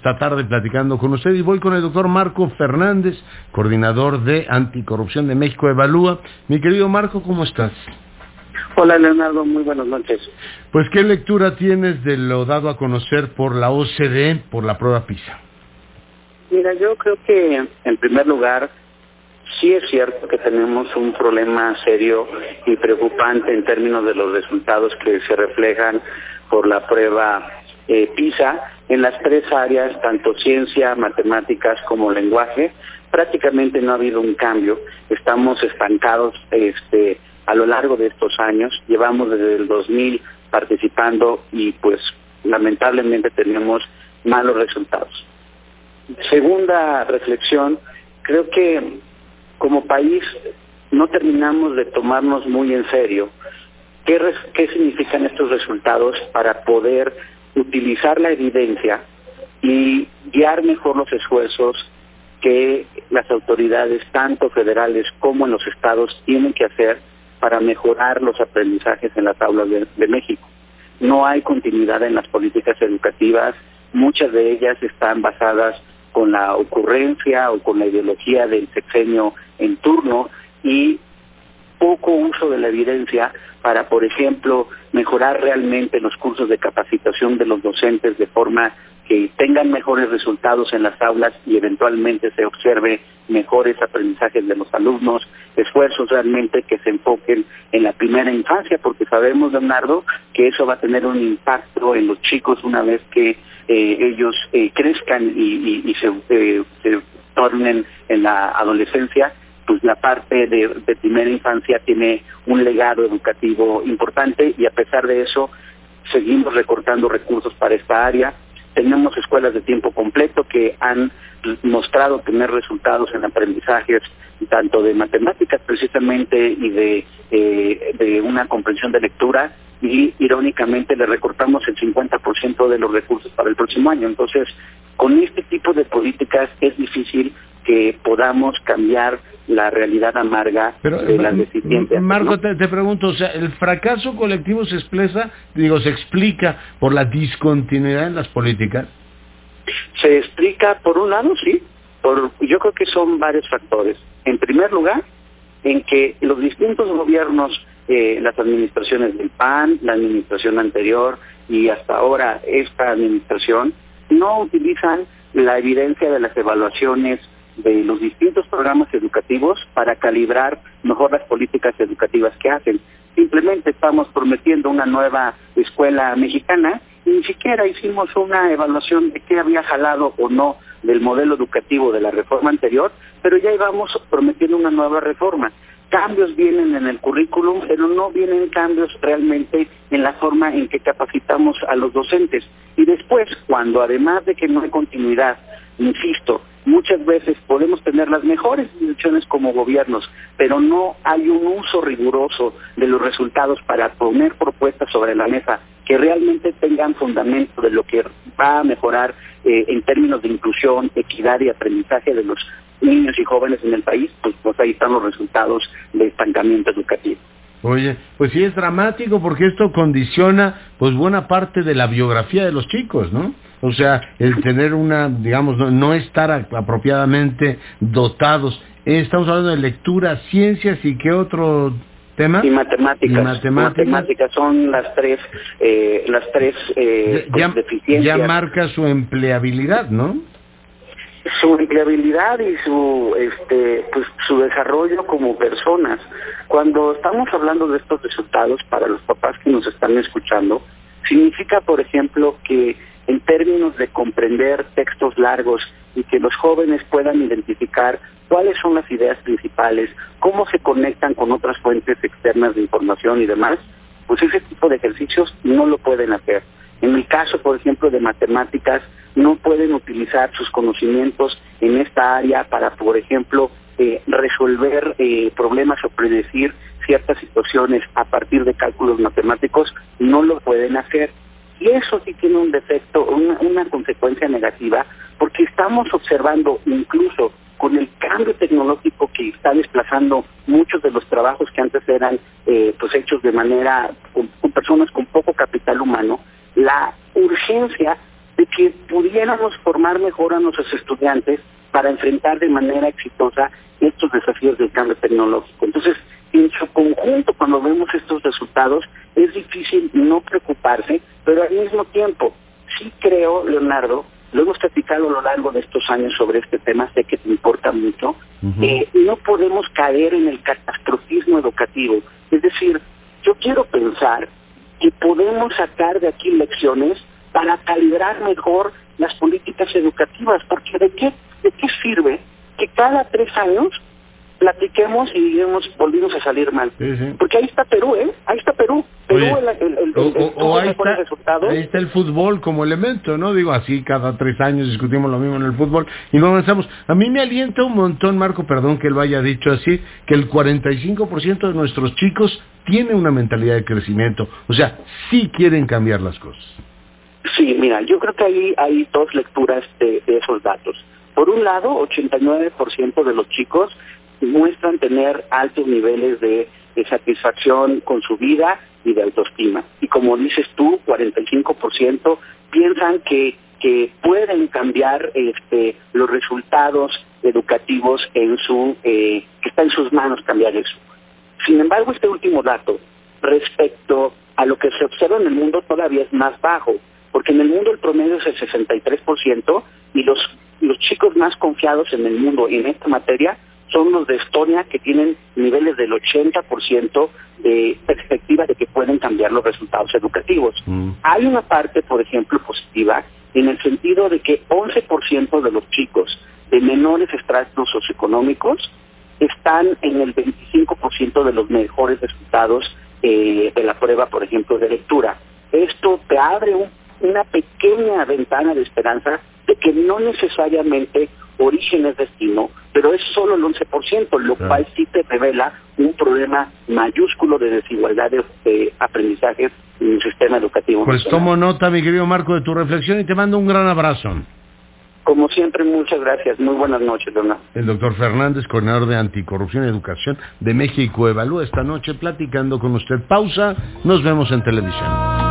esta tarde platicando con usted y voy con el doctor Marco Fernández, coordinador de Anticorrupción de México Evalúa. Mi querido Marco, ¿cómo estás? Hola Leonardo, muy buenas noches. Pues qué lectura tienes de lo dado a conocer por la OCDE por la prueba PISA. Mira, yo creo que en primer lugar sí es cierto que tenemos un problema serio y preocupante en términos de los resultados que se reflejan por la prueba eh, PISA en las tres áreas, tanto ciencia, matemáticas como lenguaje. Prácticamente no ha habido un cambio, estamos estancados este, a lo largo de estos años, llevamos desde el 2000 participando y pues lamentablemente tenemos malos resultados. Segunda reflexión, creo que como país no terminamos de tomarnos muy en serio qué, qué significan estos resultados para poder utilizar la evidencia y guiar mejor los esfuerzos que las autoridades, tanto federales como en los estados, tienen que hacer para mejorar los aprendizajes en las aulas de, de México. No hay continuidad en las políticas educativas, muchas de ellas están basadas con la ocurrencia o con la ideología del sexenio en turno y poco uso de la evidencia para, por ejemplo, mejorar realmente los cursos de capacitación de los docentes de forma que tengan mejores resultados en las aulas y eventualmente se observe mejores aprendizajes de los alumnos, esfuerzos realmente que se enfoquen en la primera infancia, porque sabemos, Leonardo, que eso va a tener un impacto en los chicos una vez que eh, ellos eh, crezcan y, eh, se tornen en la adolescencia, pues la parte de, primera infancia tiene un legado educativo importante y a pesar de eso seguimos recortando recursos para esta área. Tenemos escuelas de tiempo completo que han mostrado tener resultados en aprendizajes tanto de matemáticas precisamente y de, eh, de una comprensión de lectura y irónicamente le recortamos el 50% de los recursos para el próximo año. Entonces, con este tipo de políticas es difícil que podamos cambiar la realidad amarga de las deficiencias. Marco, te, te, pregunto, o sea, el fracaso colectivo se expresa, digo, se explica por la discontinuidad en las políticas. Se explica, por un lado, sí, por, yo creo que son varios factores. En primer lugar, en que los distintos gobiernos, eh, las administraciones del PAN, la administración anterior y hasta ahora esta administración, no utilizan la evidencia de las evaluaciones de los distintos programas educativos para calibrar mejor las políticas educativas que hacen. Simplemente estamos prometiendo una nueva escuela mexicana y ni siquiera hicimos una evaluación de qué había jalado o no del modelo educativo de la reforma anterior, pero ya íbamos prometiendo una nueva reforma. Cambios vienen en el currículum, pero no vienen cambios realmente en la forma en que capacitamos a los docentes. Y después, cuando además de que no hay continuidad, insisto, muchas veces podemos tener las mejores decisiones como gobiernos, pero no hay un uso riguroso de los resultados para poner propuestas sobre la mesa que realmente tengan fundamento de lo que va a mejorar eh, en términos de inclusión, equidad y aprendizaje de los niños y jóvenes en el país, pues, pues ahí están los resultados de estancamiento educativo. Oye, pues sí es dramático porque esto condiciona pues buena parte de la biografía de los chicos, ¿no? O sea, el tener una, digamos, no, no estar apropiadamente dotados. Estamos hablando de lectura, ciencias y qué otro tema? Y matemáticas. Y matemáticas. matemáticas son las tres, eh, las tres eh, ya, deficiencias. Ya marca su empleabilidad, ¿no? su empleabilidad y su este pues su desarrollo como personas. Cuando estamos hablando de estos resultados para los papás que nos están escuchando, significa, por ejemplo, que en términos de comprender textos largos y que los jóvenes puedan identificar cuáles son las ideas principales, cómo se conectan con otras fuentes externas de información y demás, pues ese tipo de ejercicios no lo pueden hacer. En el caso, por ejemplo, de matemáticas, no pueden utilizar sus conocimientos en esta área para, por ejemplo, eh, resolver eh, problemas o predecir ciertas situaciones a partir de cálculos matemáticos, no lo pueden hacer. Y eso sí tiene un defecto, una, consecuencia negativa, porque estamos observando incluso con el cambio tecnológico que está desplazando muchos de los trabajos que antes eran eh, pues hechos de manera con personas con poco capital humano, la urgencia de que pudiéramos formar mejor a nuestros estudiantes para enfrentar de manera exitosa estos desafíos del cambio tecnológico. Entonces, en su conjunto, cuando vemos estos resultados, es difícil no preocuparse, pero al mismo tiempo, sí creo, Leonardo, lo hemos platicado a lo largo de estos años sobre este tema, sé que te importa mucho, eh, no podemos caer en el catastrofismo educativo. Es decir, yo quiero pensar que podemos sacar de aquí lecciones para calibrar mejor las políticas educativas, porque ¿de qué, de qué sirve que cada tres años platiquemos y digamos, volvimos a salir mal. Porque ahí está Perú, ¿eh? Ahí está Perú. Perú, el, el, o, ahí, está, ahí está el fútbol como elemento, ¿no? Digo, así cada tres años discutimos lo mismo en el fútbol y no avanzamos. A mí me alienta un montón, Marco, perdón que lo haya dicho así, que el 45% de nuestros chicos tiene una mentalidad de crecimiento. O sea, sí quieren cambiar las cosas. Sí, mira, yo creo que ahí hay dos lecturas de, de esos datos. Por un lado, 89% de los chicos muestran tener altos niveles de, satisfacción con su vida y de autoestima. Y como dices tú, 45% piensan que, pueden cambiar este, los resultados educativos en su, eh, que está en sus manos cambiar eso. Sin embargo, este último dato respecto a lo que se observa en el mundo todavía es más bajo, porque en el mundo el promedio es el 63% y los, los chicos más confiados en el mundo en esta materia son los de Estonia que tienen niveles del 80% de perspectiva de que pueden cambiar los resultados educativos. Mm. Hay una parte, por ejemplo, positiva en el sentido de que 11% de los chicos de menores estratos socioeconómicos están en el 25% de los mejores resultados eh, de la prueba, por ejemplo, de lectura. Esto te abre una pequeña ventana de esperanza de que no necesariamente origen es destino, pero es solo el 11%, lo cual sí te revela un problema mayúsculo de desigualdad de, aprendizaje en el sistema educativo. Pues tomo nota, mi querido Marco, de tu reflexión y te mando un gran abrazo. Como siempre, muchas gracias. Muy buenas noches, Leonardo. El doctor Fernández, coordinador de Anticorrupción y Educación de México, evalúa esta noche platicando con usted. Pausa, nos vemos en televisión.